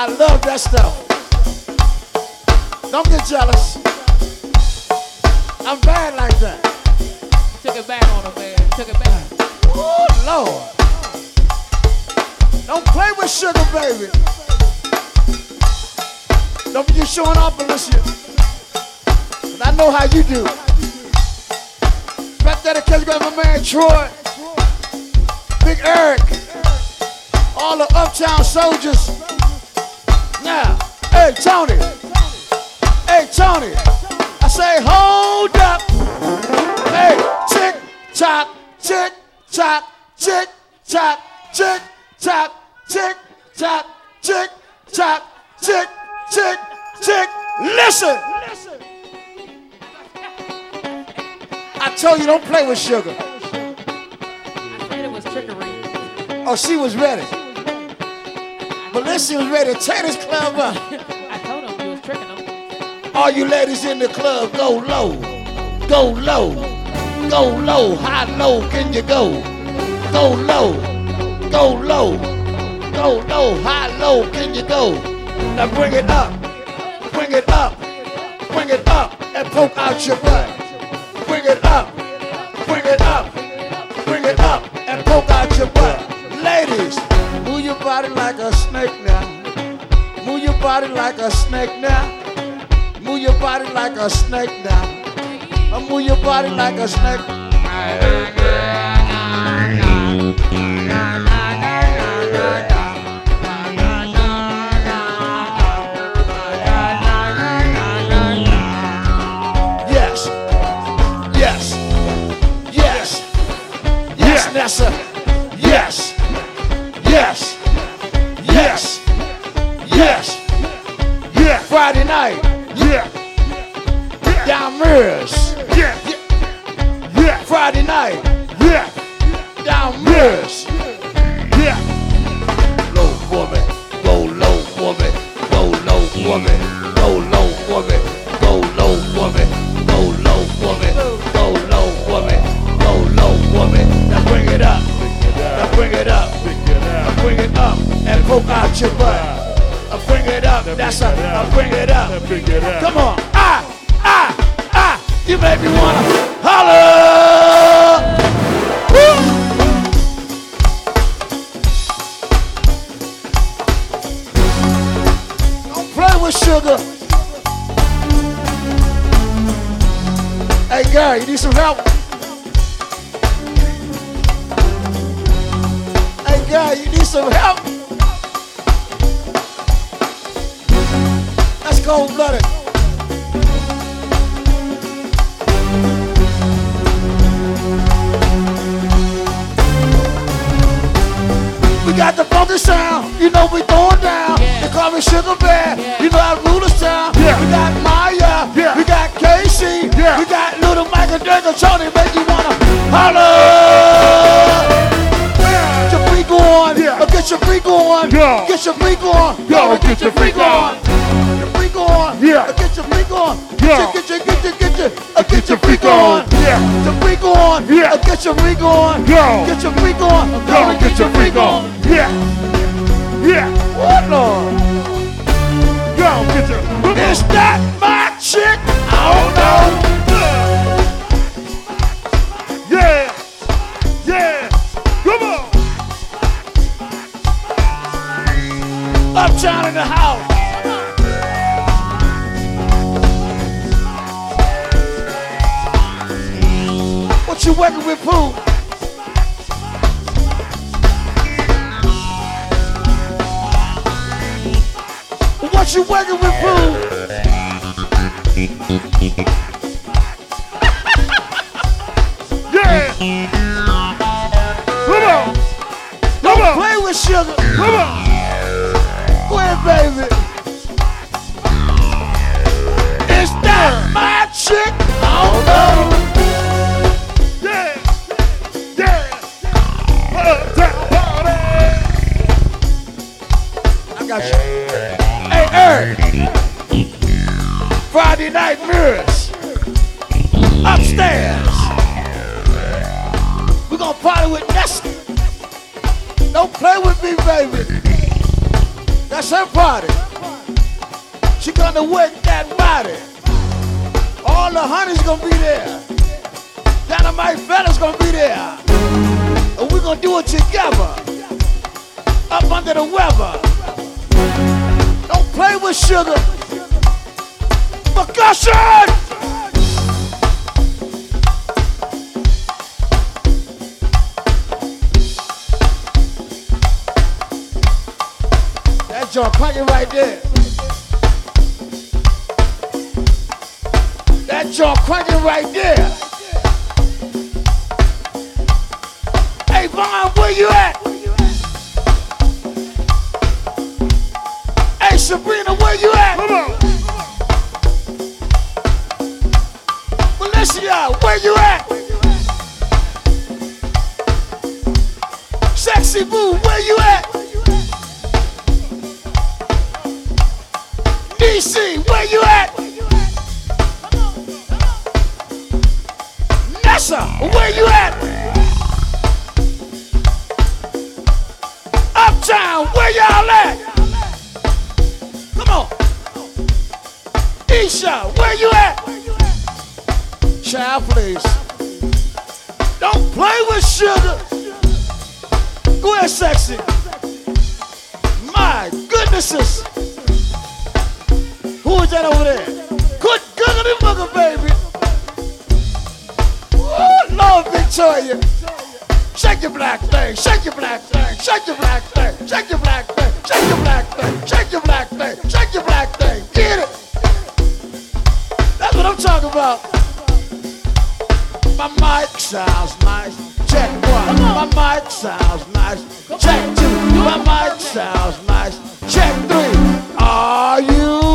I love that stuff. Don't get jealous. I'm bad like that. Took it back on him, man. Took it back. Oh, Lord. Don't play with sugar, baby. Don't be showing off, Alicia. But I know how you do. Back dedication to my man Troy, Big Eric, all the uptown soldiers. Now, hey Tony, hey Tony, I say hold up. Hey, tick tock, tick tock, tick tock, tick tock, tick tock, tick tock, tick, tick, tick. Listen. I told you don't play with sugar. I said it was trickery. Oh, she was ready. Melissa was ready to tear this club up. I told him you was tricking him. All you ladies in the club, go low, go low, go low. How low can you go? Go low, go low, go low. How low can you go? Now bring it up, bring it up, bring it up, and poke out your butt. Bring it up, your body like a snake now. Move your body like a snake now. Move your body like a snake now. Uh, move your body like a snake. Yes. Yes. Yes. Yes, Nessa. Yes. Yes. Night. Yeah. Down Mirrors. Yeah. Yeah. Friday night. Yeah. Down Mirrors. Yeah. Low woman. Go low woman. Go low woman. Go low woman. Go low woman. Go low woman. Go low woman. Go low woman. Now bring it up. Now bring it up. Now bring it up and poke out your butt. It up. That's a. I bring it up. Come on. Ah, ah, ah. You make me wanna holler. Woo. Don't play with sugar. Hey, Gary, you need some help? Hey, Gary, you need some help? That's cold blooded. We got the funky sound, you know we throwing down. Yeah. They call me Sugar Bear, Yeah. you know I rule this town. Yeah. We got Maya, Yeah. we got Casey, Yeah. we got Little Mike and Digger, Tony, make you wanna holler. Get your freak on, Yeah. get your freak on, Yo. get your freak on, or get your freak on. Yeah. get your freak on, Yo. get your, get your, get your, get your, get your freak on. Yeah. Get your freak on, Yeah. get your freak on, Yo. get your freak on, Go get your freak on. Yeah. Yeah. What Lord? Go get your. Is that working with, Pooh? What you working with, Pooh? Yeah. Come on. Come on. Play with sugar. Come on. Go ahead, baby. Is that my chick? Friday night mirrors. Upstairs. We're gonna party with Nestle. Don't play with me, baby. That's her party. She gonna work that body. All the honeys gonna be there. Dynamite fellas gonna be there. And we're gonna do it together. Up under the weather. Don't play with sugar. Percussion! That joint cracking right there. That joint cracking right there. Hey Vaughn, where you at? Hey Sabrina, where you at? Sexy where you at? DC, where you at? Nessa, where you at? Uptown, where y'all at? Come on. Isha, where you at? Child, please. Don't play with sugar. Ahead, sexy. My goodnesses. Who is that over there? Good googly booger, baby. Ooh, Lord Victoria. Shake your black thing, shake your black thing, shake your black thing, shake your black thing, shake your black thing, shake your black thing, shake your black thing. Get it. That's what I'm talking about. My mic sounds nice. Check one. My mic sounds nice. Check two. My mic sounds nice. Check three. Are you?